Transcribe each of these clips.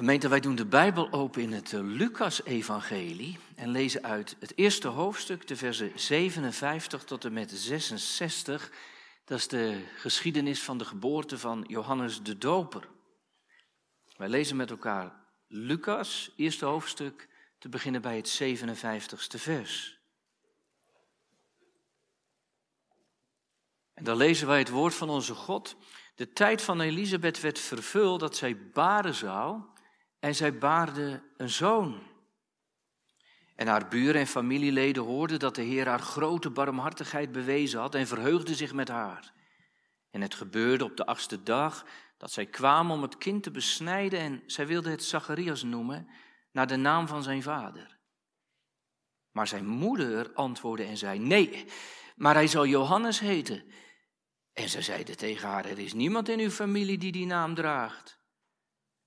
Gemeente, wij doen de Bijbel open in het eh, Lucas-evangelie en lezen uit het eerste hoofdstuk, de versen 57 tot en met 66. Dat is de geschiedenis van de geboorte van Johannes de Doper. Wij lezen met elkaar Lucas, eerste hoofdstuk, te beginnen bij het 57ste vers. En dan lezen wij het woord van onze God. De tijd van Elisabeth werd vervuld dat zij baren zou en zij baarde een zoon. En haar buren en familieleden hoorden dat de Heer haar grote barmhartigheid bewezen had en verheugden zich met haar. En het gebeurde op de achtste dag dat zij kwamen om het kind te besnijden en zij wilde het Zacharias noemen naar de naam van zijn vader. Maar zijn moeder antwoordde en zei, nee, maar hij zal Johannes heten. En ze zeiden tegen haar, er is niemand in uw familie die die naam draagt.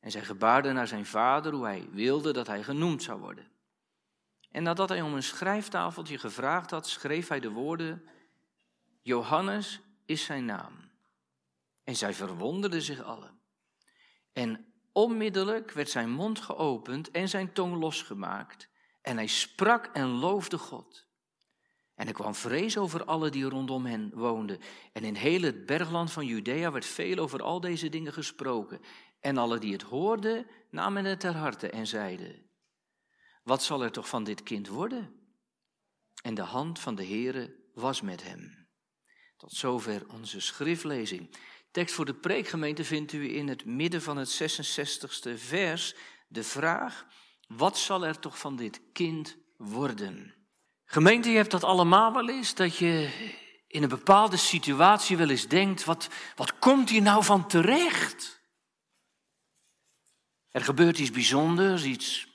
En zij gebaarde naar zijn vader hoe hij wilde dat hij genoemd zou worden. En nadat hij om een schrijftafeltje gevraagd had, schreef hij de woorden: Johannes is zijn naam. En zij verwonderden zich allen. En onmiddellijk werd zijn mond geopend en zijn tong losgemaakt. En hij sprak en loofde God. En er kwam vrees over alle die rondom hen woonden. En in heel het bergland van Judea werd veel over al deze dingen gesproken. En alle die het hoorden, namen het ter harte en zeiden, wat zal er toch van dit kind worden? En de hand van de Heere was met hem. Tot zover onze schriftlezing. Tekst voor de preekgemeente vindt u in het midden van het 66ste vers de vraag, wat zal er toch van dit kind worden? Gemeente, je hebt dat allemaal wel eens, dat je in een bepaalde situatie wel eens denkt, wat, wat komt hier nou van terecht? Er gebeurt iets bijzonders, iets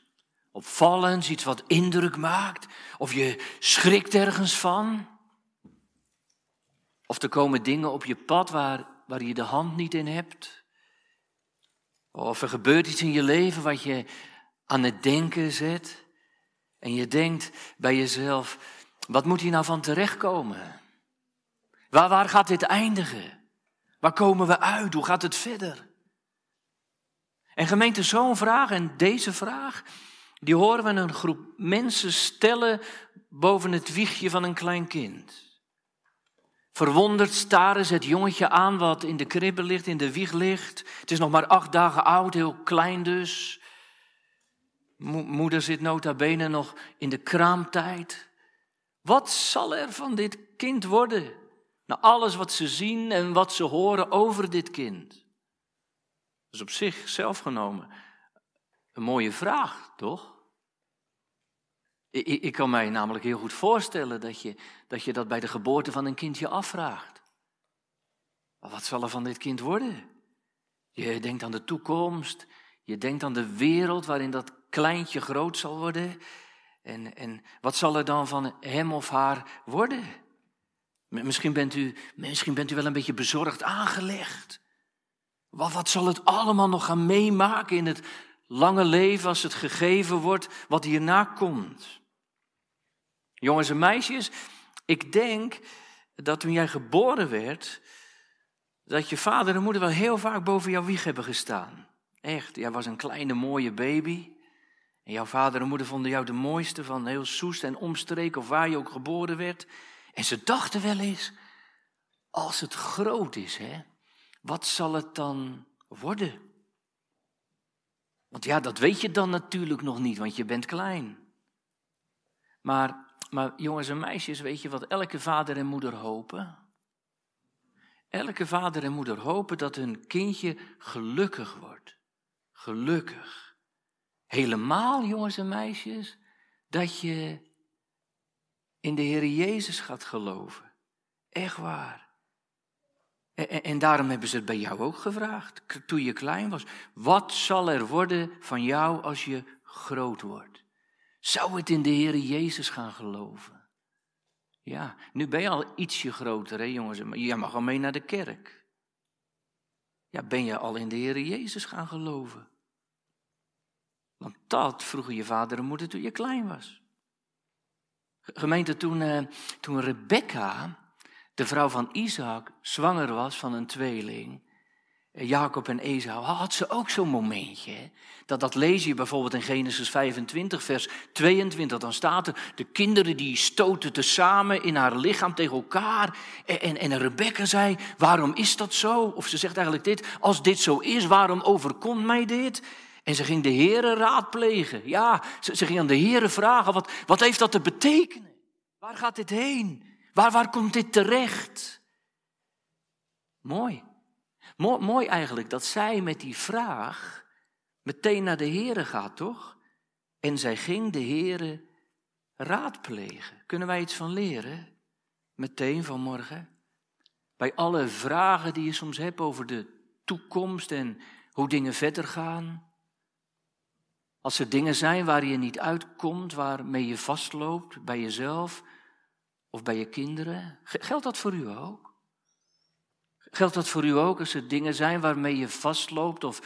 opvallends, iets wat indruk maakt. Of je schrikt ergens van. Of er komen dingen op je pad waar, waar je de hand niet in hebt. Of er gebeurt iets in je leven wat je aan het denken zet. En je denkt bij jezelf, wat moet hier nou van terechtkomen? Waar, waar gaat dit eindigen? Waar komen we uit? Hoe gaat het verder? En gemeente, zo'n vraag en deze vraag, die horen we een groep mensen stellen boven het wiegje van een klein kind. Verwonderd staren ze het jongetje aan wat in de kribbe ligt, in de wieg ligt. Het is nog maar acht dagen oud, heel klein dus. Moeder zit nota bene nog in de kraamtijd. Wat zal er van dit kind worden? Na alles wat ze zien en wat ze horen over dit kind. Is op zichzelf genomen een mooie vraag, toch? Ik, ik, kan mij namelijk heel goed voorstellen dat je, dat bij de geboorte van een kindje afvraagt. Wat zal er van dit kind worden? Je denkt aan de toekomst, je denkt aan de wereld waarin dat kleintje groot zal worden. En, en wat zal er dan van hem of haar worden? Misschien bent, u, misschien bent u wel een beetje bezorgd aangelegd. Wat, wat zal het allemaal nog gaan meemaken in het lange leven als het gegeven wordt wat hierna komt? Jongens en meisjes, ik denk dat toen jij geboren werd, dat je vader en moeder wel heel vaak boven jouw wieg hebben gestaan. Echt, jij was een kleine mooie baby. En jouw vader en moeder vonden jou de mooiste van heel Soest en omstreken of waar je ook geboren werd. En ze dachten wel eens, als het groot is, hè, wat zal het dan worden? Want ja, dat weet je dan natuurlijk nog niet, want je bent klein. Maar, maar jongens en meisjes, weet je wat elke vader en moeder hopen? Elke vader en moeder hopen dat hun kindje gelukkig wordt. Gelukkig. Helemaal, jongens en meisjes, dat je in de Heer Jezus gaat geloven. Echt waar. En, daarom hebben ze het bij jou ook gevraagd, toen je klein was. Wat zal er worden van jou als je groot wordt? Zou het in de Heer Jezus gaan geloven? Ja, nu ben je al ietsje groter, hè jongens. Jij mag al mee naar de kerk. Ja, ben je al in de Heer Jezus gaan geloven? Want dat vroegen je vader en moeder toen je klein was. Gemeente, toen, uh, toen Rebecca de vrouw van Isaac zwanger was van een tweeling. Jacob en Esau, had ze ook zo'n momentje. Dat, dat lees je bijvoorbeeld in Genesis 25, vers 22. Dan staat er, de kinderen die stoten tezamen in haar lichaam tegen elkaar. En, en, en Rebecca zei, waarom is dat zo? Of ze zegt eigenlijk dit, als dit zo is, waarom overkomt mij dit? En ze ging de Heere raadplegen. Ja, ze, ging aan de Heere vragen, wat, wat heeft dat te betekenen? Waar gaat dit heen? Waar, waar komt dit terecht? Mooi. Mooi, mooi eigenlijk dat zij met die vraag meteen naar de Heere gaat, toch? En zij ging de Heere raadplegen. Kunnen wij iets van leren? Meteen vanmorgen. Bij alle vragen die je soms hebt over de toekomst en hoe dingen verder gaan. Als er dingen zijn waar je niet uitkomt, waarmee je vastloopt bij jezelf of bij je kinderen, geldt dat voor u ook? Geldt dat voor u ook als er dingen zijn waarmee je vastloopt of,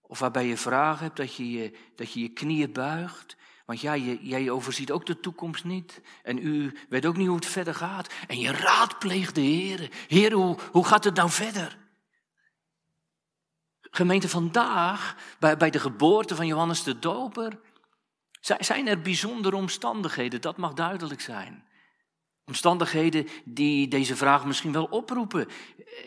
of waarbij je vragen hebt dat je je, dat je, je knieën buigt? Want ja, je, jij overziet ook de toekomst niet. En u weet ook niet hoe het verder gaat. En je raadpleegt de Heer. Heer, hoe, hoe gaat het nou verder? Gemeente, vandaag, bij, bij de geboorte van Johannes de Doper, zijn er bijzondere omstandigheden, dat mag duidelijk zijn. Omstandigheden die deze vraag misschien wel oproepen.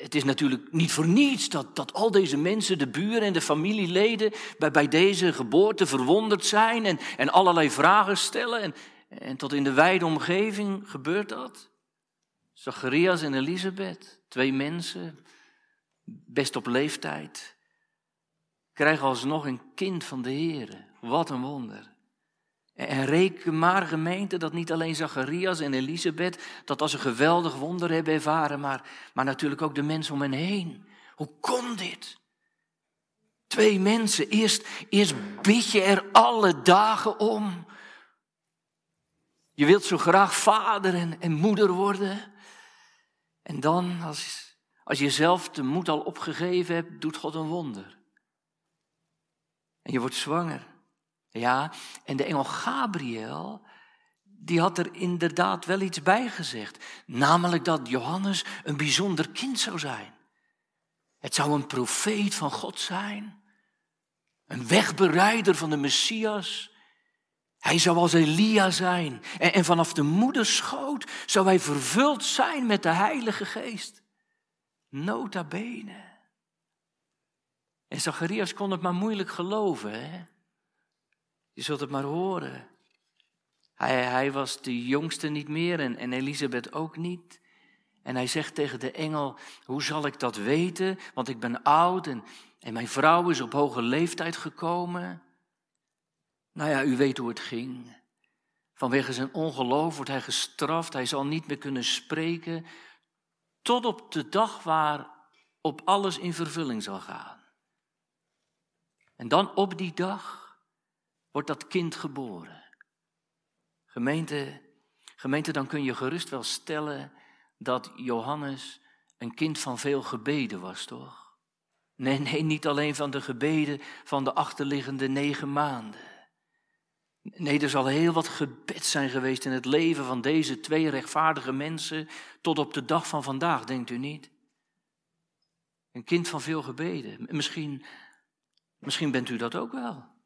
Het is natuurlijk niet voor niets dat, dat al deze mensen, de buren en de familieleden, bij, bij deze geboorte verwonderd zijn en, en allerlei vragen stellen. En, en tot in de wijde omgeving gebeurt dat. Zacharias en Elisabeth, twee mensen, best op leeftijd, krijgen alsnog een kind van de Heer. Wat een wonder. En reken maar gemeente dat niet alleen Zacharias en Elisabeth dat als een geweldig wonder hebben ervaren, maar, maar natuurlijk ook de mensen om hen heen. Hoe kon dit? Twee mensen, eerst, eerst bid je er alle dagen om. Je wilt zo graag vader en, en moeder worden. En dan, als, als je zelf de moed al opgegeven hebt, doet God een wonder. En je wordt zwanger. Ja, en de engel Gabriel, die had er inderdaad wel iets bij gezegd. Namelijk dat Johannes een bijzonder kind zou zijn. Het zou een profeet van God zijn. Een wegbereider van de Messias. Hij zou als Elia zijn. En, en vanaf de moederschoot zou hij vervuld zijn met de Heilige Geest. Nota bene. En Zacharias kon het maar moeilijk geloven. Hè? Je zult het maar horen. Hij, hij was de jongste niet meer en, en Elisabeth ook niet. En hij zegt tegen de engel, hoe zal ik dat weten? Want ik ben oud en, en mijn vrouw is op hoge leeftijd gekomen. Nou ja, u weet hoe het ging. Vanwege zijn ongeloof wordt hij gestraft, hij zal niet meer kunnen spreken, tot op de dag waar op alles in vervulling zal gaan. En dan op die dag wordt dat kind geboren. Gemeente, gemeente, dan kun je gerust wel stellen dat Johannes een kind van veel gebeden was, toch? Nee, nee, niet alleen van de gebeden van de achterliggende negen maanden. Nee, er zal heel wat gebed zijn geweest in het leven van deze twee rechtvaardige mensen tot op de dag van vandaag, denkt u niet? Een kind van veel gebeden. Misschien, misschien bent u dat ook wel.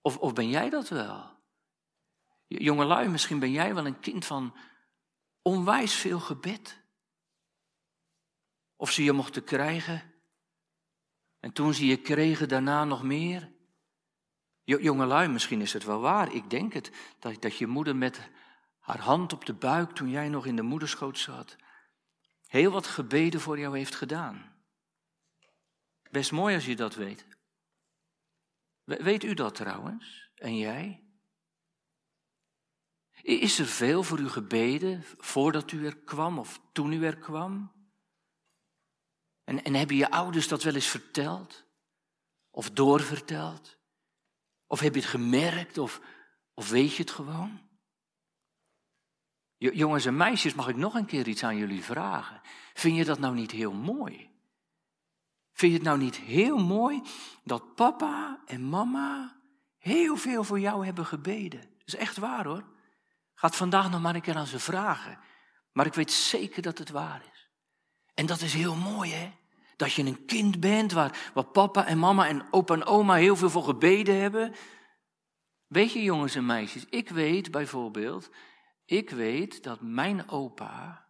Of, of ben jij dat wel? Jongelui, misschien ben jij wel een kind van onwijs veel gebed. Of ze je mochten krijgen. En toen ze je kregen, daarna nog meer. Jongelui, misschien is het wel waar, ik denk het, dat, dat je moeder met haar hand op de buik toen jij nog in de moederschoot zat, heel wat gebeden voor jou heeft gedaan. Best mooi als je dat weet. Weet u dat trouwens? En jij? Is er veel voor u gebeden voordat u er kwam of toen u er kwam? En, en hebben je ouders dat wel eens verteld? Of doorverteld? Of heb je het gemerkt of, of weet je het gewoon? Jongens en meisjes, mag ik nog een keer iets aan jullie vragen? Vind je dat nou niet heel mooi? Vind je het nou niet heel mooi dat papa en mama heel veel voor jou hebben gebeden? Dat is echt waar hoor. Gaat vandaag nog maar een keer aan ze vragen. Maar ik weet zeker dat het waar is. En dat is heel mooi hè. dat je een kind bent waar, waar papa en mama en opa en oma heel veel voor gebeden hebben. Weet je jongens en meisjes, ik weet bijvoorbeeld, ik weet dat mijn opa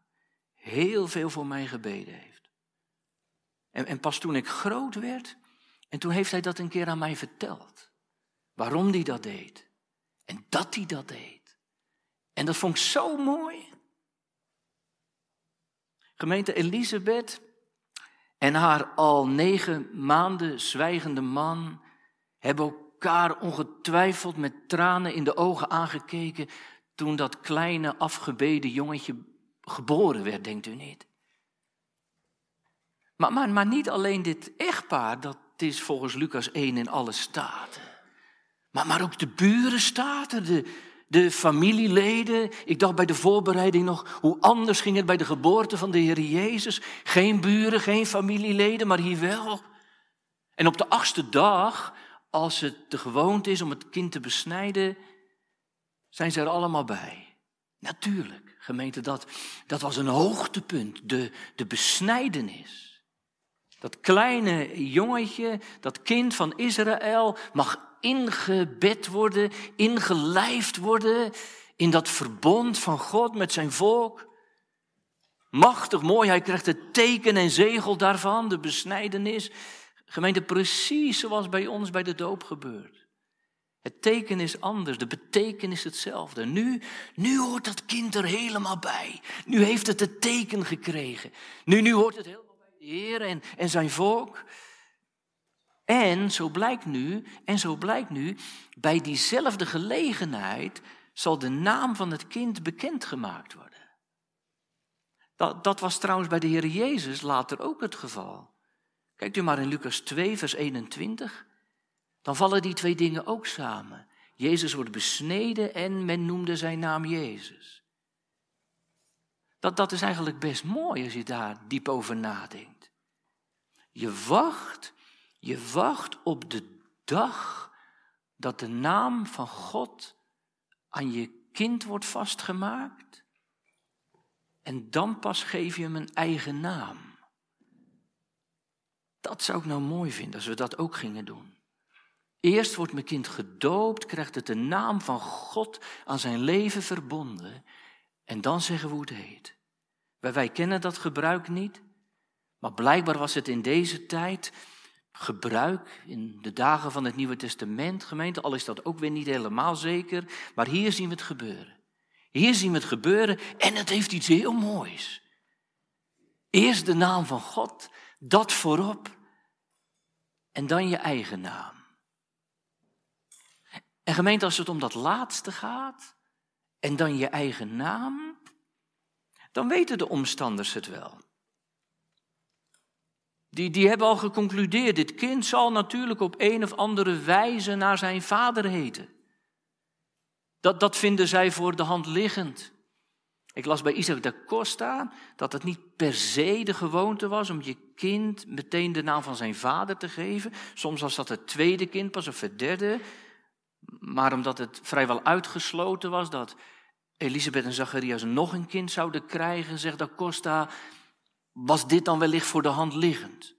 heel veel voor mij gebeden heeft. En, en pas toen ik groot werd, en toen heeft hij dat een keer aan mij verteld. Waarom hij dat deed. En dat hij dat deed. En dat vond ik zo mooi. Gemeente Elisabeth en haar al negen maanden zwijgende man hebben elkaar ongetwijfeld met tranen in de ogen aangekeken toen dat kleine afgebeden jongetje geboren werd, denkt u niet? Maar, maar, maar niet alleen dit echtpaar, dat is volgens Lucas 1 in alle staten. Maar, maar ook de buren staten, de, de familieleden. Ik dacht bij de voorbereiding nog, hoe anders ging het bij de geboorte van de Heer Jezus. Geen buren, geen familieleden, maar hier wel. En op de achtste dag, als het de gewoonte is om het kind te besnijden, zijn ze er allemaal bij. Natuurlijk, gemeente, dat, dat was een hoogtepunt, de, de besnijdenis. Dat kleine jongetje, dat kind van Israël, mag ingebed worden, ingelijfd worden in dat verbond van God met zijn volk. Machtig mooi, hij krijgt het teken en zegel daarvan, de besnijdenis. Gemeente, precies zoals bij ons bij de doop gebeurt. Het teken is anders, de betekenis is hetzelfde. Nu, nu hoort dat kind er helemaal bij. Nu heeft het het teken gekregen. Nu, nu hoort het de Heer en, en zijn volk. En zo blijkt nu, en zo blijkt nu, bij diezelfde gelegenheid zal de naam van het kind bekendgemaakt worden. Dat, dat was trouwens bij de Heer Jezus later ook het geval. Kijkt u maar in Lucas 2, vers 21. Dan vallen die twee dingen ook samen. Jezus wordt besneden en men noemde zijn naam Jezus. Dat, dat is eigenlijk best mooi als je daar diep over nadenkt. Je wacht je wacht op de dag dat de naam van God aan je kind wordt vastgemaakt. En dan pas geef je hem een eigen naam. Dat zou ik nou mooi vinden als we dat ook gingen doen. Eerst wordt mijn kind gedoopt, krijgt het de naam van God aan zijn leven verbonden. En dan zeggen we hoe het heet. Wij, wij kennen dat gebruik niet, maar blijkbaar was het in deze tijd gebruik in de dagen van het Nieuwe Testament, gemeente, al is dat ook weer niet helemaal zeker, maar hier zien we het gebeuren. Hier zien we het gebeuren en het heeft iets heel moois. Eerst de naam van God, dat voorop, en dan je eigen naam. En gemeente, als het om dat laatste gaat, en dan je eigen naam, dan weten de omstanders het wel. Die, die hebben al geconcludeerd, dit kind zal natuurlijk op een of andere wijze naar zijn vader heten. Dat, dat vinden zij voor de hand liggend. Ik las bij Isaac da Costa dat het niet per se de gewoonte was om je kind meteen de naam van zijn vader te geven. Soms was dat het tweede kind pas of het derde. Maar omdat het vrijwel uitgesloten was dat Elisabeth en Zacharias nog een kind zouden krijgen, zegt da Costa, was dit dan wellicht voor de hand liggend.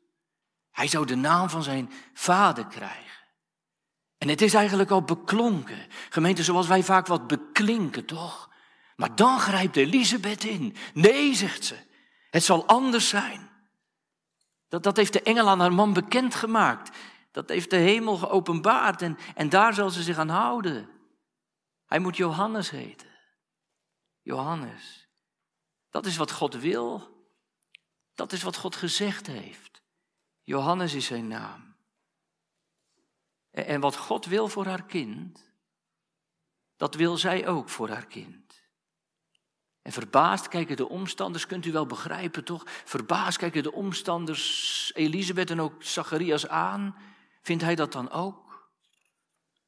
Hij zou de naam van zijn vader krijgen. En het is eigenlijk al beklonken. Gemeente zoals wij vaak wat beklinken, toch? Maar dan grijpt Elisabeth in. Nee, zegt ze. Het zal anders zijn. Dat, dat heeft de engel aan haar man bekendgemaakt. Dat heeft de hemel geopenbaard en, en daar zal ze zich aan houden. Hij moet Johannes heten. Johannes. Dat is wat God wil. Dat is wat God gezegd heeft. Johannes is zijn naam. En wat God wil voor haar kind, dat wil zij ook voor haar kind. En verbaasd kijken de omstanders, kunt u wel begrijpen toch? Verbaasd kijken de omstanders Elisabeth en ook Zacharias aan. Vindt hij dat dan ook?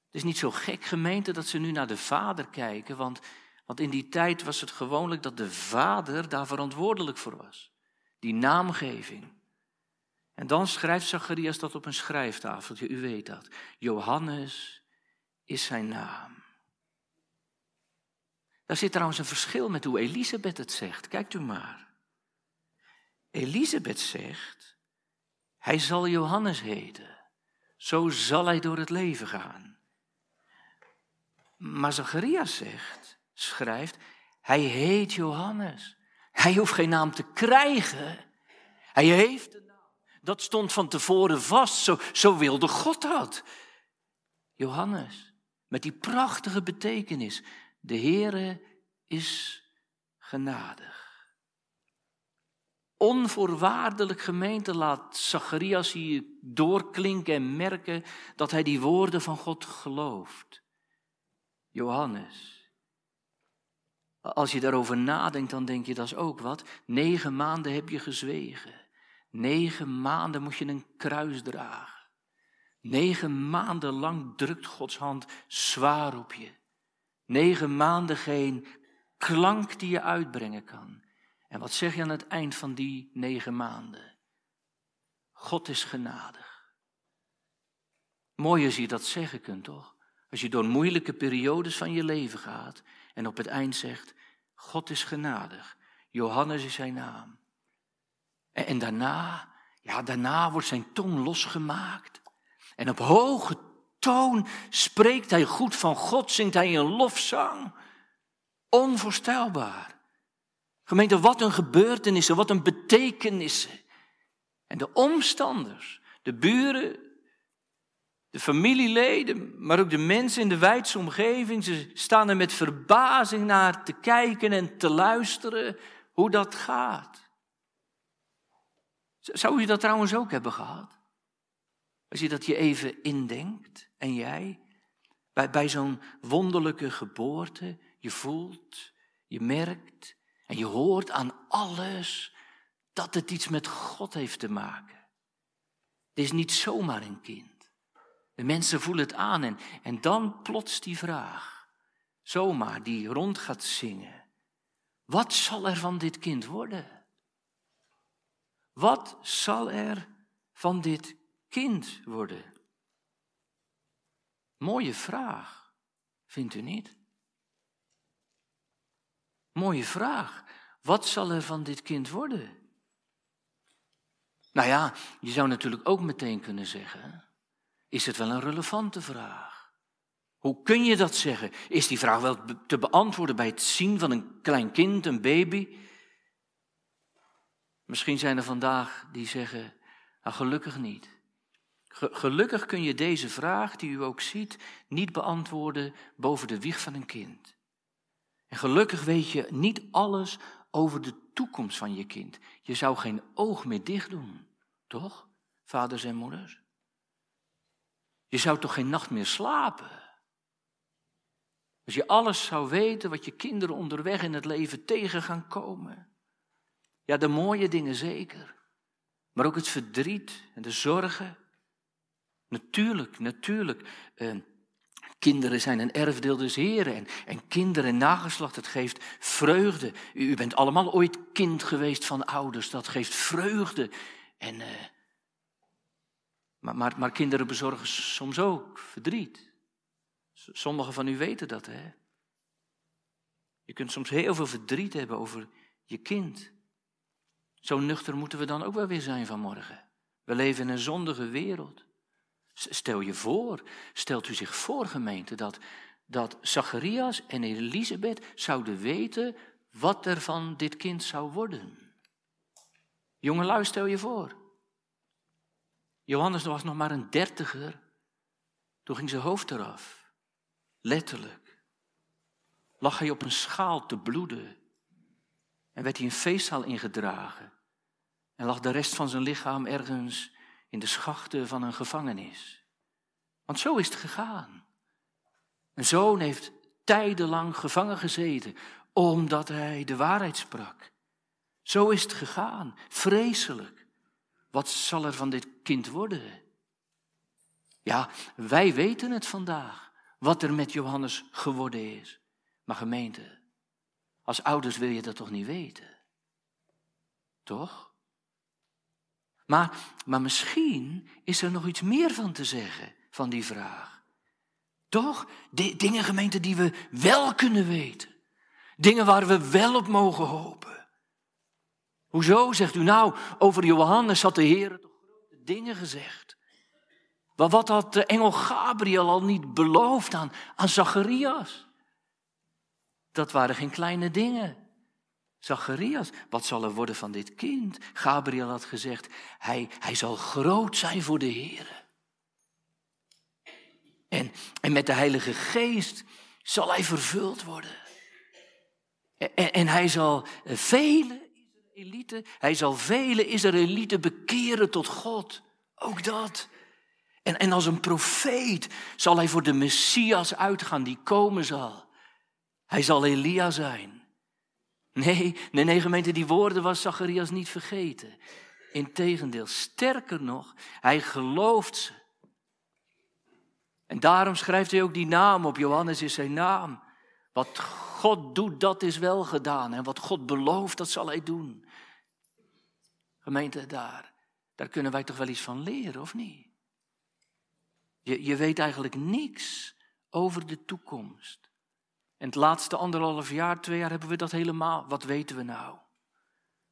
Het is niet zo gek gemeente dat ze nu naar de vader kijken, want, want in die tijd was het gewoonlijk dat de vader daar verantwoordelijk voor was die naamgeving. En dan schrijft Zacharias dat op een schrijftafeltje, u weet dat. Johannes is zijn naam. Daar zit trouwens een verschil met hoe Elisabeth het zegt. Kijkt u maar. Elisabeth zegt, Hij zal Johannes heten. Zo zal hij door het leven gaan. Maar Zacharias zegt, schrijft, hij heet Johannes. Hij hoeft geen naam te krijgen. Hij heeft de naam. Dat stond van tevoren vast. Zo, zo wilde God dat. Johannes, met die prachtige betekenis. De Heere is genadig. Onvoorwaardelijk gemeente laat Zacharias hier doorklinken en merken dat hij die woorden van God gelooft. Johannes. Als je daarover nadenkt, dan denk je dat is ook wat. Negen maanden heb je gezwegen. Negen maanden moet je een kruis dragen. Negen maanden lang drukt Gods hand zwaar op je. Negen maanden geen klank die je uitbrengen kan. En wat zeg je aan het eind van die negen maanden? God is genadig. Mooi als je dat zeggen kunt, toch? Als je door moeilijke periodes van je leven gaat en op het eind zegt, God is genadig. Johannes is zijn naam. En, en daarna, ja, daarna wordt zijn tong losgemaakt. En op hoge toon spreekt hij goed van God, zingt hij een lofzang. Onvoorstelbaar. Gemeente, wat een gebeurtenissen, wat een betekenissen. En de omstanders, de buren, de familieleden, maar ook de mensen in de wijdse omgeving, ze staan er met verbazing naar te kijken en te luisteren hoe dat gaat. Zou je dat trouwens ook hebben gehad? Als je dat je even indenkt en jij, bij, bij zo'n wonderlijke geboorte, je voelt, je merkt, en je hoort aan alles dat het iets met God heeft te maken. Het is niet zomaar een kind. De mensen voelen het aan en, en dan plots die vraag, zomaar, die rond gaat zingen. Wat zal er van dit kind worden? Wat zal er van dit kind worden? Mooie vraag, vindt u niet? Mooie vraag. Wat zal er van dit kind worden? Nou ja, je zou natuurlijk ook meteen kunnen zeggen, is het wel een relevante vraag? Hoe kun je dat zeggen? Is die vraag wel te beantwoorden bij het zien van een klein kind, een baby? Misschien zijn er vandaag die zeggen, nou gelukkig niet. Gelukkig kun je deze vraag, die u ook ziet, niet beantwoorden boven de wieg van een kind. En gelukkig weet je niet alles over de toekomst van je kind. Je zou geen oog meer dicht doen, toch, vaders en moeders? Je zou toch geen nacht meer slapen? Als je alles zou weten wat je kinderen onderweg in het leven tegen gaan komen. Ja, de mooie dingen zeker. Maar ook het verdriet en de zorgen. Natuurlijk, natuurlijk. Eh, Kinderen zijn een erfdeel des Heren en, en kinderen en nageslacht, het geeft vreugde. U, bent allemaal ooit kind geweest van ouders, dat geeft vreugde. En, uh, maar, maar, maar kinderen bezorgen soms ook verdriet. Sommigen van u weten dat, hè? Je kunt soms heel veel verdriet hebben over je kind. Zo nuchter moeten we dan ook wel weer zijn vanmorgen. We leven in een zondige wereld. Stel je voor, stelt u zich voor gemeente, dat, dat Zacharias en Elisabeth zouden weten wat er van dit kind zou worden. Jongelui, stel je voor. Johannes was nog maar een dertiger. Toen ging zijn hoofd eraf. Letterlijk. Lag hij op een schaal te bloeden. En werd hij een feestzaal ingedragen. En lag de rest van zijn lichaam ergens in de schachten van een gevangenis. Want zo is het gegaan. Een zoon heeft tijdenlang gevangen gezeten omdat hij de waarheid sprak. Zo is het gegaan, vreselijk. Wat zal er van dit kind worden? Ja, wij weten het vandaag, wat er met Johannes geworden is. Maar gemeente, als ouders wil je dat toch niet weten? Toch? Maar, maar misschien is er nog iets meer van te zeggen van die vraag. Toch? dingen, gemeente, die we wel kunnen weten. Dingen waar we wel op mogen hopen. Hoezo, zegt u nou, over Johannes had de Heer toch grote dingen gezegd. Maar wat had de engel Gabriel al niet beloofd aan, aan Zacharias? Dat waren geen kleine dingen. Zacharias, wat zal er worden van dit kind? Gabriel had gezegd, hij, hij zal groot zijn voor de Heer. En, en met de Heilige Geest zal hij vervuld worden. En, en hij zal vele Israëlieten, hij zal vele Israëlieten bekeren tot God. Ook dat. En, en als een profeet zal hij voor de Messias uitgaan die komen zal. Hij zal Elia zijn. Nee, nee, nee, gemeente, die woorden was Zacharias niet vergeten. Integendeel, sterker nog, hij gelooft ze. En daarom schrijft hij ook die naam op. Johannes is zijn naam. Wat God doet, dat is wel gedaan. En wat God belooft, dat zal hij doen. Gemeente, daar, daar kunnen wij toch wel iets van leren, of niet? Je, je weet eigenlijk niks over de toekomst. En het laatste anderhalf jaar, twee jaar hebben we dat helemaal. Wat weten we nou?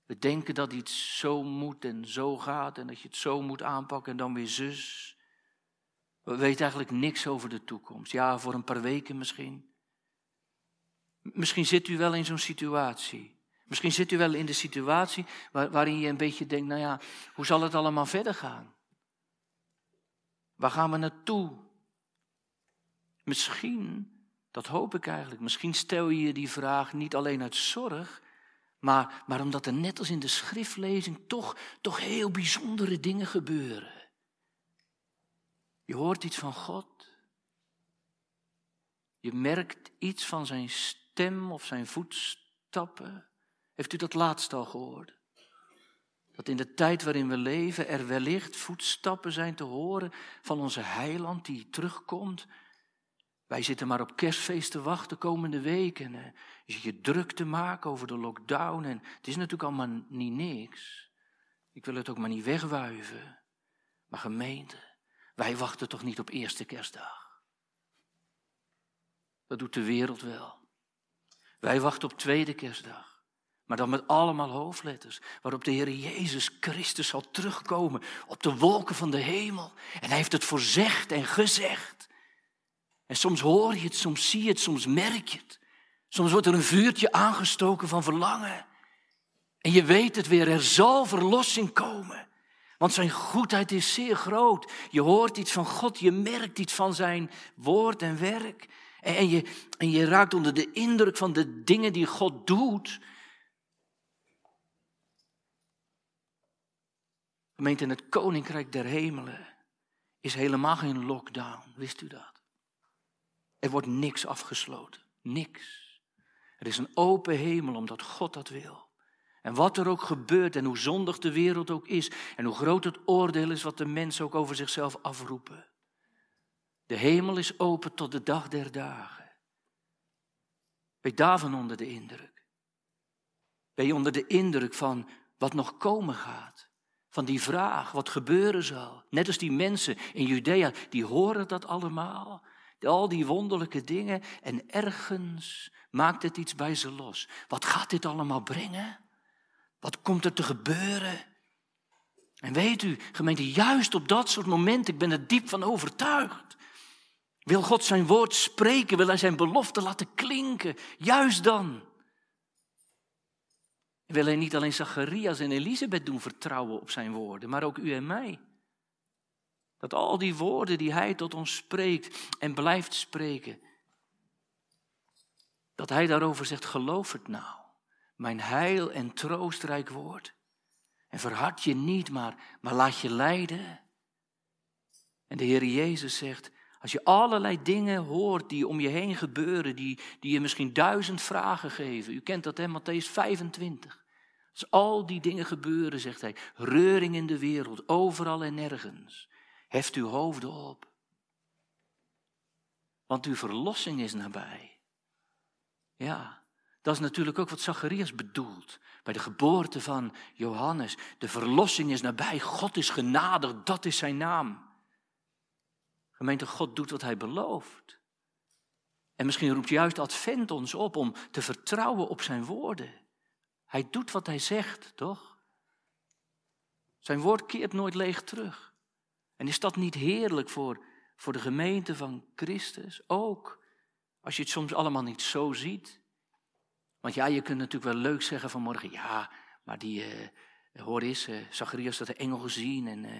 We denken dat iets zo moet en zo gaat en dat je het zo moet aanpakken en dan weer zus. We weten eigenlijk niks over de toekomst. Ja, voor een paar weken misschien. Misschien zit u wel in zo'n situatie. Misschien zit u wel in de situatie waarin je een beetje denkt, nou ja, hoe zal het allemaal verder gaan? Waar gaan we naartoe? Misschien, dat hoop ik eigenlijk, misschien stel je die vraag niet alleen uit zorg, maar, maar omdat er net als in de schriftlezing toch, toch heel bijzondere dingen gebeuren. Je hoort iets van God. Je merkt iets van zijn stem of zijn voetstappen. Heeft u dat laatst al gehoord? Dat in de tijd waarin we leven er wellicht voetstappen zijn te horen van onze heiland die terugkomt. Wij zitten maar op kerstfeest te wachten komende weken. En je je druk te maken over de lockdown. En het is natuurlijk allemaal niet niks. Ik wil het ook maar niet wegwuiven. Maar gemeente, wij wachten toch niet op eerste kerstdag. Dat doet de wereld wel. Wij wachten op tweede kerstdag. Maar dan met allemaal hoofdletters. Waarop de Heer Jezus Christus zal terugkomen op de wolken van de hemel. En hij heeft het voorzegd en gezegd. En soms hoor je het, soms zie je het, soms merk je het. Soms wordt er een vuurtje aangestoken van verlangen. En je weet het weer, er zal verlossing komen. Want zijn goedheid is zeer groot. Je hoort iets van God, je merkt iets van zijn woord en werk. En je, en je raakt onder de indruk van de dingen die God doet. Gemeente, in het koninkrijk der hemelen is helemaal geen lockdown. Wist u dat? Er wordt niks afgesloten. Niks. Er is een open hemel omdat God dat wil. En wat er ook gebeurt en hoe zondig de wereld ook is en hoe groot het oordeel is wat de mensen ook over zichzelf afroepen. De hemel is open tot de dag der dagen. Ben je daarvan onder de indruk? Ben je onder de indruk van wat nog komen gaat? van die vraag, wat gebeuren zal. Net als die mensen in Judea, die horen dat allemaal. Al die wonderlijke dingen. En ergens maakt het iets bij ze los. Wat gaat dit allemaal brengen? Wat komt er te gebeuren? En weet u, gemeente, juist op dat soort momenten, ik ben er diep van overtuigd. Wil God zijn woord spreken, wil hij zijn belofte laten klinken. Juist dan. Wil hij niet alleen Zacharias en Elisabeth doen vertrouwen op zijn woorden, maar ook u en mij? Dat al die woorden die hij tot ons spreekt en blijft spreken, dat hij daarover zegt, geloof het nou, mijn heil en troostrijk woord. En verhard je niet, maar, maar laat je leiden. En de Heer Jezus zegt, als je allerlei dingen hoort die om je heen gebeuren, die, die je misschien duizend vragen geven. U kent dat, hè, Matthäus 25. Als al die dingen gebeuren, zegt hij, reuring in de wereld, overal en nergens, heft uw hoofden op. Want uw verlossing is nabij. Ja, dat is natuurlijk ook wat Zacharias bedoelt bij de geboorte van Johannes. De verlossing is nabij, God is genadig, dat is zijn naam. Gemeente, God doet wat hij belooft. En misschien roept juist Advent ons op om te vertrouwen op zijn woorden. Hij doet wat hij zegt, toch? Zijn woord keert nooit leeg terug. En is dat niet heerlijk voor, voor de gemeente van Christus? Ook als je het soms allemaal niet zo ziet. Want ja, je kunt natuurlijk wel leuk zeggen vanmorgen, ja, maar die, uh, hoor eens, uh, Zacharias had de engel gezien en uh,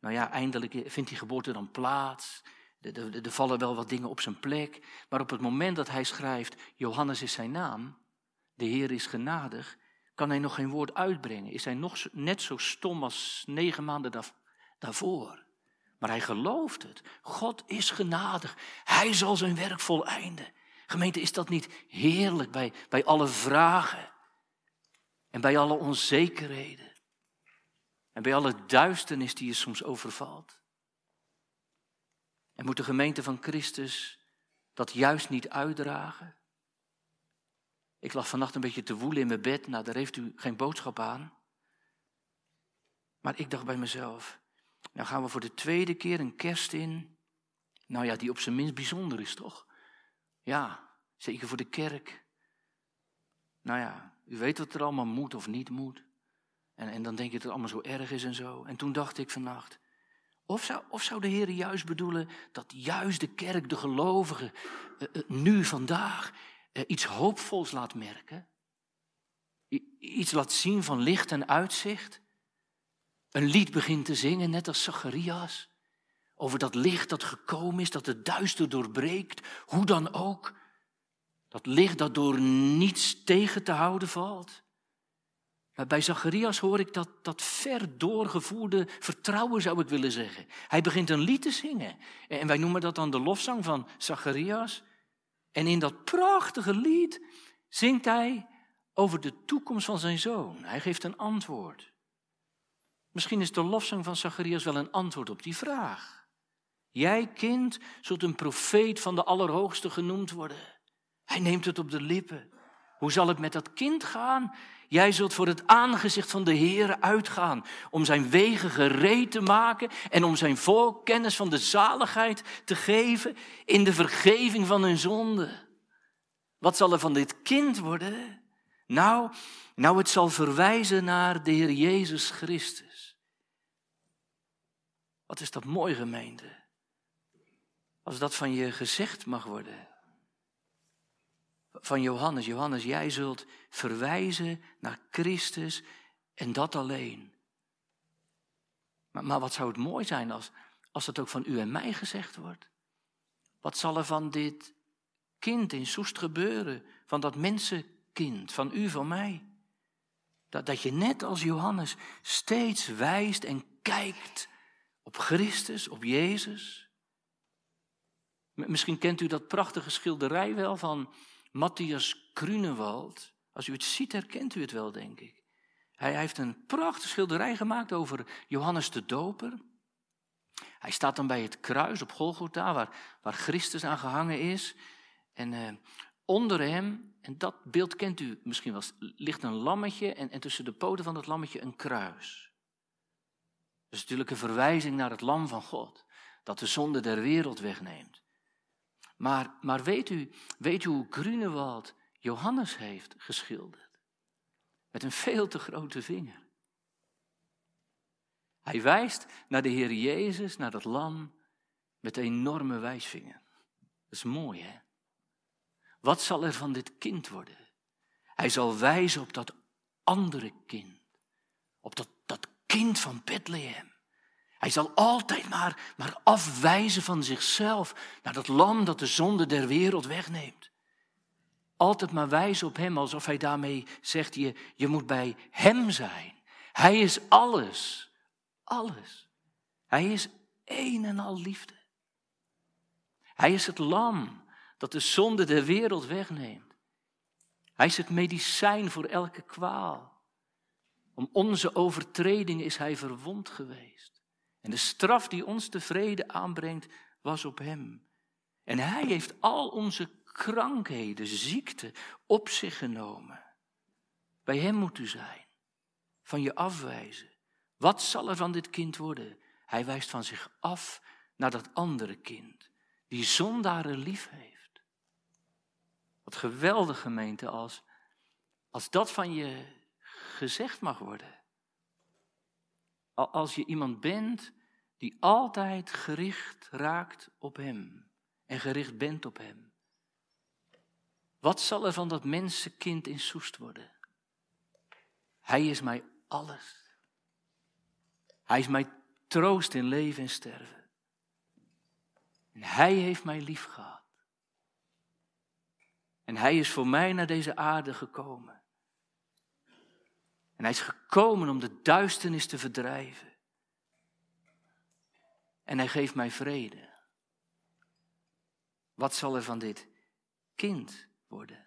nou ja, eindelijk vindt die geboorte dan plaats. Er vallen wel wat dingen op zijn plek. Maar op het moment dat hij schrijft, Johannes is zijn naam, de Heer is genadig, kan hij nog geen woord uitbrengen. Is hij nog net zo stom als negen maanden daarvoor. Maar hij gelooft het. God is genadig. Hij zal zijn werk voleinden. Gemeente, is dat niet heerlijk bij, bij alle vragen en bij alle onzekerheden en bij alle duisternis die je soms overvalt? En moet de gemeente van Christus dat juist niet uitdragen? Ik lag vannacht een beetje te woelen in mijn bed. Nou, daar heeft u geen boodschap aan. Maar ik dacht bij mezelf, nou gaan we voor de tweede keer een kerst in. Nou ja, die op zijn minst bijzonder is, toch? Ja, zeker voor de kerk. Nou ja, u weet wat er allemaal moet of niet moet. En, en dan denk je dat het allemaal zo erg is en zo. En toen dacht ik vannacht, of zou, of zou de Heer juist bedoelen dat juist de kerk, de gelovigen, eh, eh, nu, vandaag, eh, iets hoopvols laat merken? iets laat zien van licht en uitzicht? Een lied begint te zingen, net als Zacharias. Over dat licht dat gekomen is, dat het duister doorbreekt, hoe dan ook. Dat licht dat door niets tegen te houden valt. Maar bij Zacharias hoor ik dat, dat ver doorgevoerde vertrouwen, zou ik willen zeggen. Hij begint een lied te zingen. En wij noemen dat dan de lofzang van Zacharias. En in dat prachtige lied zingt hij over de toekomst van zijn zoon. Hij geeft een antwoord. Misschien is de lofzang van Zacharias wel een antwoord op die vraag. Jij, kind, zult een profeet van de Allerhoogste genoemd worden. Hij neemt het op de lippen. Hoe zal het met dat kind gaan? Jij zult voor het aangezicht van de Heer uitgaan om zijn wegen gereed te maken en om zijn volk kennis van de zaligheid te geven in de vergeving van hun zonde. Wat zal er van dit kind worden? Nou, nou het zal verwijzen naar de Heer Jezus Christus. Wat is dat mooi gemeente? Als dat van je gezegd mag worden van Johannes. Johannes, jij zult verwijzen naar Christus en dat alleen. Maar, maar wat zou het mooi zijn als, als dat ook van u en mij gezegd wordt? Wat zal er van dit kind in Soest gebeuren? Van dat mensenkind, van u, van mij? Dat, dat je net als Johannes steeds wijst en kijkt op Christus, op Jezus. Misschien kent u dat prachtige schilderij wel van Matthias Grunewald. Als u het ziet, herkent u het wel, denk ik. Hij heeft een prachtige schilderij gemaakt over Johannes de Doper. Hij staat dan bij het kruis op Golgotha, waar, waar Christus aan gehangen is. En eh, onder hem, en dat beeld kent u misschien wel, ligt een lammetje en, en tussen de poten van dat lammetje een kruis. Dat is natuurlijk een verwijzing naar het lam van God, dat de zonde der wereld wegneemt. Maar, maar weet, u, weet u hoe Grunewald Johannes heeft geschilderd? Met een veel te grote vinger. Hij wijst naar de Heer Jezus, naar dat lam, met een enorme wijsvinger. Dat is mooi, hè? Wat zal er van dit kind worden? Hij zal wijzen op dat andere kind. Op dat, dat kind van Bethlehem. Hij zal altijd maar, maar afwijzen van zichzelf naar dat lam dat de zonde der wereld wegneemt. Altijd maar wijzen op hem alsof hij daarmee zegt, je, je moet bij hem zijn. Hij is alles, alles. Hij is een en al liefde. Hij is het lam dat de zonde der wereld wegneemt. Hij is het medicijn voor elke kwaal. Om onze overtreding is hij verwond geweest. En de straf die ons de vrede aanbrengt, was op hem. En hij heeft al onze krankheden, ziekte op zich genomen. Bij hem moet u zijn. Van je afwijzen. Wat zal er van dit kind worden? Hij wijst van zich af naar dat andere kind, die zondaren lief heeft. Wat geweldig gemeente als, als dat van je gezegd mag worden. als je iemand bent die altijd gericht raakt op Hem en gericht bent op Hem. Wat zal er van dat mensenkind in Soest worden? Hij is mij alles. Hij is mij troost in leven en sterven. En hij heeft mij lief gehad. En hij is voor mij naar deze aarde gekomen. En hij is gekomen om de duisternis te verdrijven. En hij geeft mij vrede. Wat zal er van dit kind worden?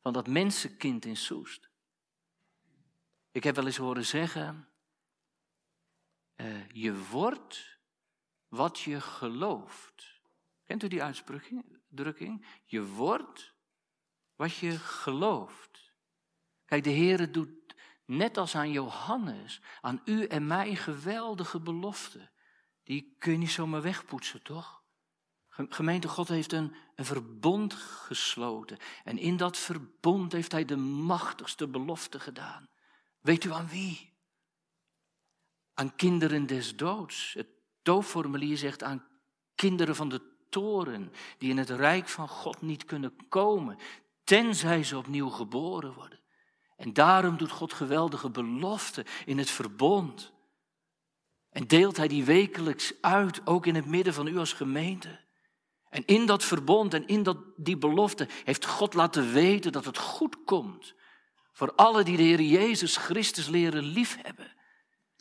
Van dat mensenkind in Soest. Ik heb wel eens horen zeggen, uh, je wordt wat je gelooft. Kent u die uitdrukking? Je wordt wat je gelooft. Kijk, de Heer doet net als aan Johannes, aan u en mij geweldige beloften. Die kun je niet zomaar wegpoetsen, toch? Gemeente God heeft een, verbond gesloten. En in dat verbond heeft Hij de machtigste belofte gedaan. Weet u aan wie? Aan kinderen des doods. Het doofformulier zegt aan kinderen van de toren, die in het rijk van God niet kunnen komen, tenzij ze opnieuw geboren worden. En daarom doet God geweldige beloften in het verbond. En deelt Hij die wekelijks uit, ook in het midden van u als gemeente. En in dat verbond en in dat, die belofte heeft God laten weten dat het goed komt voor alle die de Heer Jezus Christus leren liefhebben.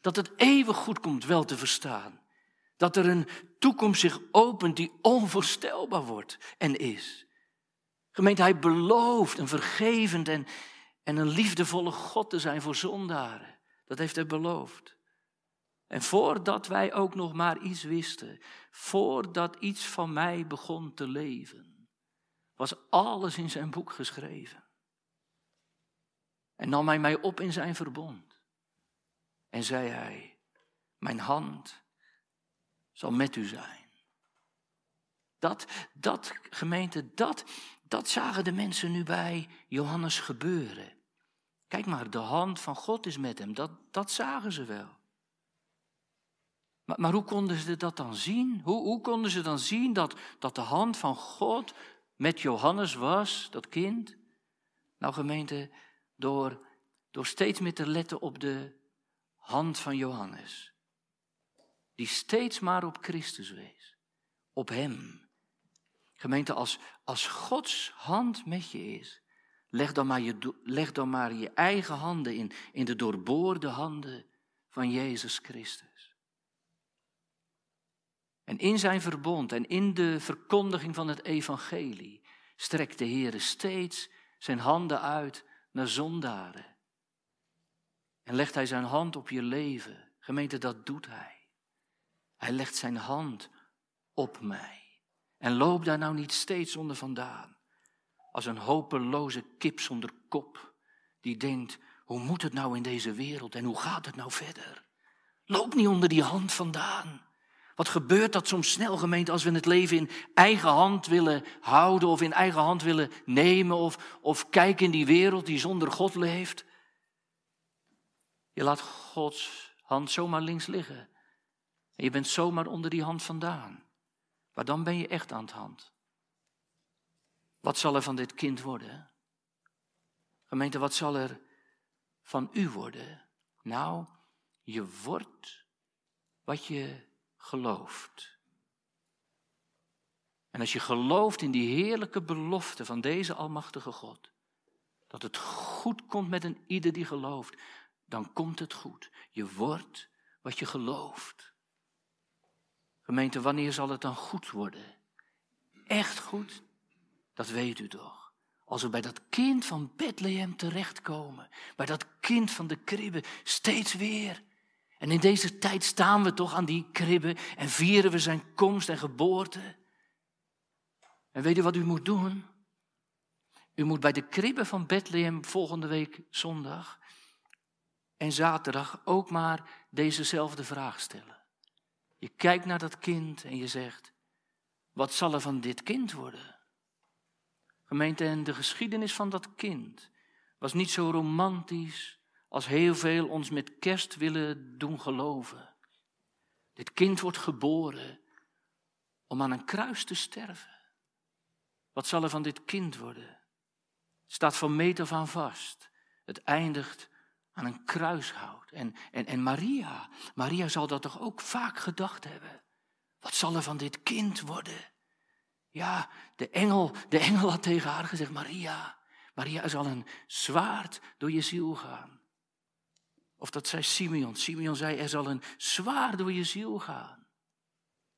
Dat het eeuwig goed komt wel te verstaan. Dat er een toekomst zich opent die onvoorstelbaar wordt en is. Gemeente, hij belooft een vergevend en, en een liefdevolle God te zijn voor zondaren. Dat heeft hij beloofd. En voordat wij ook nog maar iets wisten, voordat iets van mij begon te leven, was alles in zijn boek geschreven. En nam hij mij op in zijn verbond. En zei hij, mijn hand zal met u zijn. Dat, dat gemeente, dat, dat zagen de mensen nu bij Johannes gebeuren. Kijk maar, de hand van God is met hem. Dat, dat zagen ze wel. Maar, maar hoe konden ze dat dan zien? Hoe, hoe konden ze dan zien dat, dat de hand van God met Johannes was, dat kind? Nou gemeente, door, door steeds meer te letten op de hand van Johannes. Die steeds maar op Christus wees. Op Hem. Gemeente, als, als Gods hand met je is, leg dan maar je, leg dan maar je eigen handen in, in de doorboorde handen van Jezus Christus. En in zijn verbond en in de verkondiging van het evangelie strekt de Heer steeds zijn handen uit naar zondaren. En legt hij zijn hand op je leven. Gemeente, dat doet hij. Hij legt zijn hand op mij. En loop daar nou niet steeds onder vandaan. Als een hopeloze kip zonder kop. Die denkt, hoe moet het nou in deze wereld en hoe gaat het nou verder? Loop niet onder die hand vandaan. Wat gebeurt dat soms snel, gemeente, als we het leven in eigen hand willen houden of in eigen hand willen nemen of, of kijken in die wereld die zonder God leeft? Je laat Gods hand zomaar links liggen. En je bent zomaar onder die hand vandaan. Maar dan ben je echt aan het hand. Wat zal er van dit kind worden? Gemeente, wat zal er van u worden? Nou, je wordt wat je gelooft. En als je gelooft in die heerlijke belofte van deze Almachtige God, dat het goed komt met een ieder die gelooft, dan komt het goed. Je wordt wat je gelooft. Gemeente, wanneer zal het dan goed worden? Echt goed? Dat weet u toch. Als we bij dat kind van Bethlehem terechtkomen, bij dat kind van de kribbe, steeds weer. En in deze tijd staan we toch aan die kribbe en vieren we zijn komst en geboorte. En weet u wat u moet doen? U moet bij de kribbe van Bethlehem volgende week zondag en zaterdag ook maar dezezelfde vraag stellen. Je kijkt naar dat kind en je zegt, wat zal er van dit kind worden? Gemeente, en de geschiedenis van dat kind was niet zo romantisch als heel veel ons met kerst willen doen geloven. Dit kind wordt geboren om aan een kruis te sterven. Wat zal er van dit kind worden? Het staat van meet af aan vast. Het eindigt aan een kruishout. En, en, en Maria, Maria zal dat toch ook vaak gedacht hebben. Wat zal er van dit kind worden? Ja, de engel, de engel had tegen haar gezegd, Maria, Maria zal een zwaard door je ziel gaan. Of dat zei Simeon. Simeon zei, er zal een zwaard door je ziel gaan.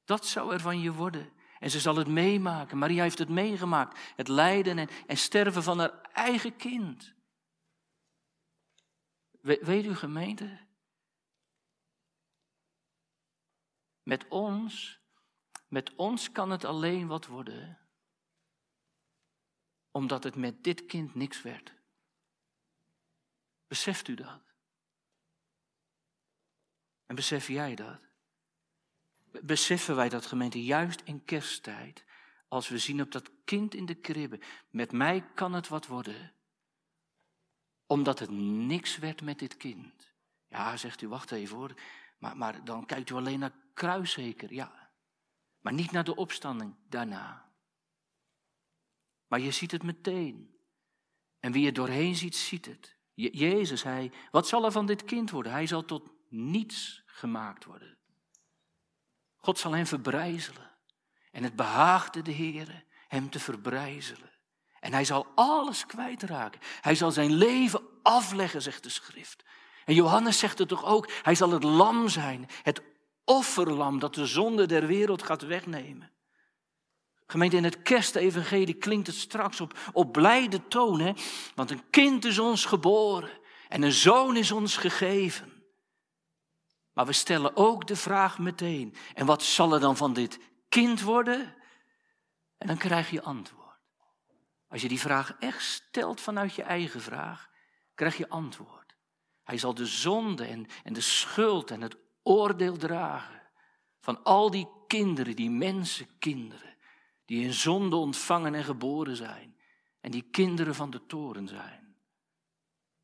Dat zou er van je worden. En ze zal het meemaken. Maria heeft het meegemaakt. Het lijden en, en sterven van haar eigen kind. weet u gemeente? Met ons, met ons kan het alleen wat worden. Omdat het met dit kind niks werd. Beseft u dat? En besef jij dat? Beseffen wij dat gemeente juist in kersttijd, als we zien op dat kind in de kribbe, met mij kan het wat worden, omdat het niks werd met dit kind. Ja, zegt u, wacht even hoor, maar, maar dan kijkt u alleen naar kruis zeker, ja. Maar niet naar de opstanding daarna. Maar je ziet het meteen. En wie er doorheen ziet, ziet het. Jezus, hij, wat zal er van dit kind worden? Hij zal tot niets gemaakt worden. God zal hem verbrijzelen. En het behaagde de Heer hem te verbrijzelen. En hij zal alles kwijtraken. Hij zal zijn leven afleggen, zegt de schrift. En Johannes zegt het toch ook, hij zal het lam zijn, het offerlam dat de zonde der wereld gaat wegnemen. Gemeente, in het kerstevangelie klinkt het straks op, op blijde toon, hè? want een kind is ons geboren en een zoon is ons gegeven. Maar we stellen ook de vraag meteen: en wat zal er dan van dit kind worden? En dan krijg je antwoord. Als je die vraag echt stelt vanuit je eigen vraag, krijg je antwoord. Hij zal de zonde en, en de schuld en het oordeel dragen van al die kinderen, die mensenkinderen, die in zonde ontvangen en geboren zijn. En die kinderen van de toren zijn.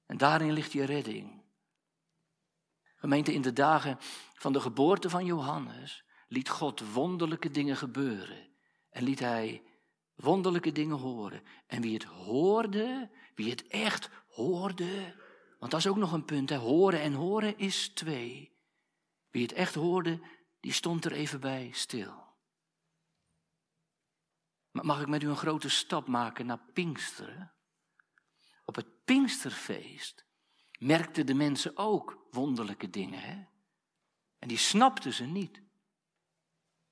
En daarin ligt je redding. Gemeente, in de dagen van de geboorte van Johannes liet God wonderlijke dingen gebeuren. En liet hij wonderlijke dingen horen. En wie het hoorde, wie het echt hoorde, want dat is ook nog een punt, hè? horen en horen is twee. Wie het echt hoorde, die stond er even bij stil. Mag ik met u een grote stap maken naar Pinksteren? Op het Pinksterfeest merkten de mensen ook wonderlijke dingen. Hè? En die snapten ze niet.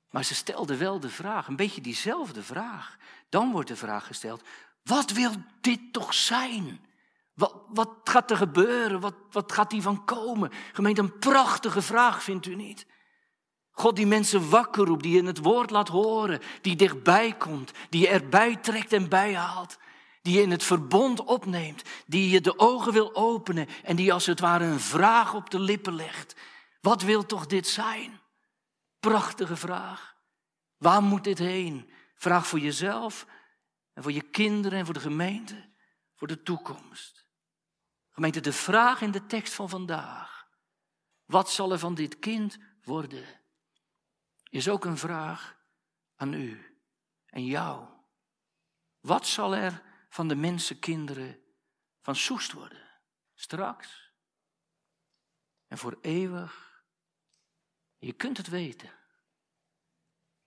Maar ze stelden wel de vraag, een beetje diezelfde vraag. Dan wordt de vraag gesteld, wat wil dit toch zijn? Wat, wat gaat er gebeuren? Wat, wat gaat hiervan komen? Gemeente, een prachtige vraag, vindt u niet? God die mensen wakker roept, die in het woord laat horen, die dichtbij komt, die je erbij trekt en bijhaalt die je in het verbond opneemt, die je de ogen wil openen en die als het ware een vraag op de lippen legt. Wat wil toch dit zijn? Prachtige vraag. Waar moet dit heen? Vraag voor jezelf en voor je kinderen en voor de gemeente, voor de toekomst. Gemeente, de vraag in de tekst van vandaag. Wat zal er van dit kind worden? Is ook een vraag aan u en jou. Wat zal er van de mensenkinderen van Soest worden. Straks. En voor eeuwig. Je kunt het weten.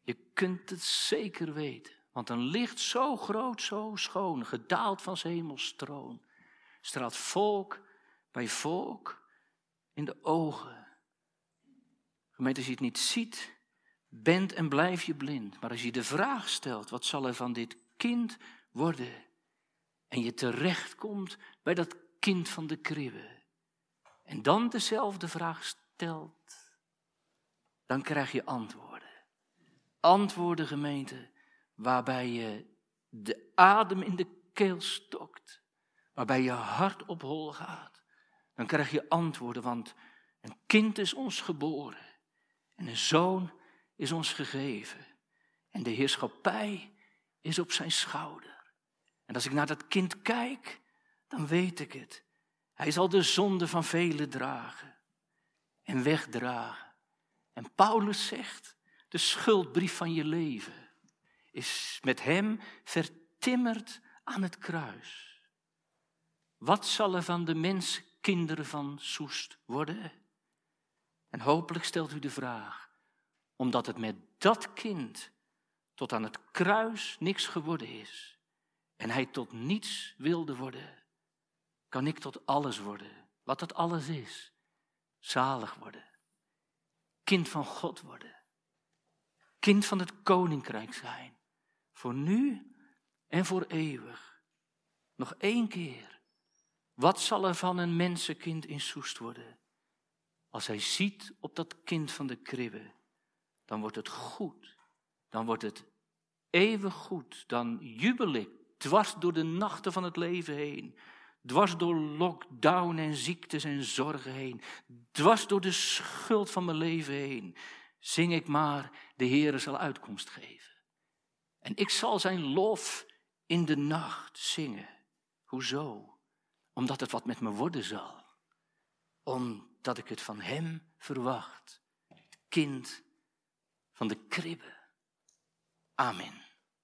Je kunt het zeker weten. Want een licht zo groot, zo schoon, gedaald van hemels troon, straalt volk bij volk in de ogen. Gemeente, als je het niet ziet, bent en blijf je blind. Maar als je de vraag stelt, wat zal er van dit kind worden? en je terechtkomt bij dat kind van de kribbe en dan dezelfde vraag stelt, dan krijg je antwoorden. Antwoorden, gemeente, waarbij je de adem in de keel stokt, waarbij je hart op hol gaat. Dan krijg je antwoorden, want een kind is ons geboren en een zoon is ons gegeven. En de heerschappij is op zijn schouder. En als ik naar dat kind kijk, dan weet ik het. Hij zal de zonde van velen dragen en wegdragen. En Paulus zegt, de schuldbrief van je leven is met hem vertimmerd aan het kruis. Wat zal er van de menskinderen van Soest worden? En hopelijk stelt u de vraag, omdat het met dat kind tot aan het kruis niks geworden is en hij tot niets wilde worden, kan ik tot alles worden, wat dat alles is. Zalig worden, kind van God worden, kind van het koninkrijk zijn, voor nu en voor eeuwig. Nog één keer, wat zal er van een mensenkind in Soest worden? Als hij ziet op dat kind van de kribbe, dan wordt het goed. Dan wordt het eeuwig goed. Dan jubel ik dwars door de nachten van het leven heen. Dwars door lockdown en ziektes en zorgen heen. Dwars door de schuld van mijn leven heen. Zing ik maar, de Heere zal uitkomst geven. En ik zal zijn lof in de nacht zingen. Hoezo? Omdat het wat met me worden zal. Omdat ik het van Hem verwacht. Kind van de kribbe. Amen.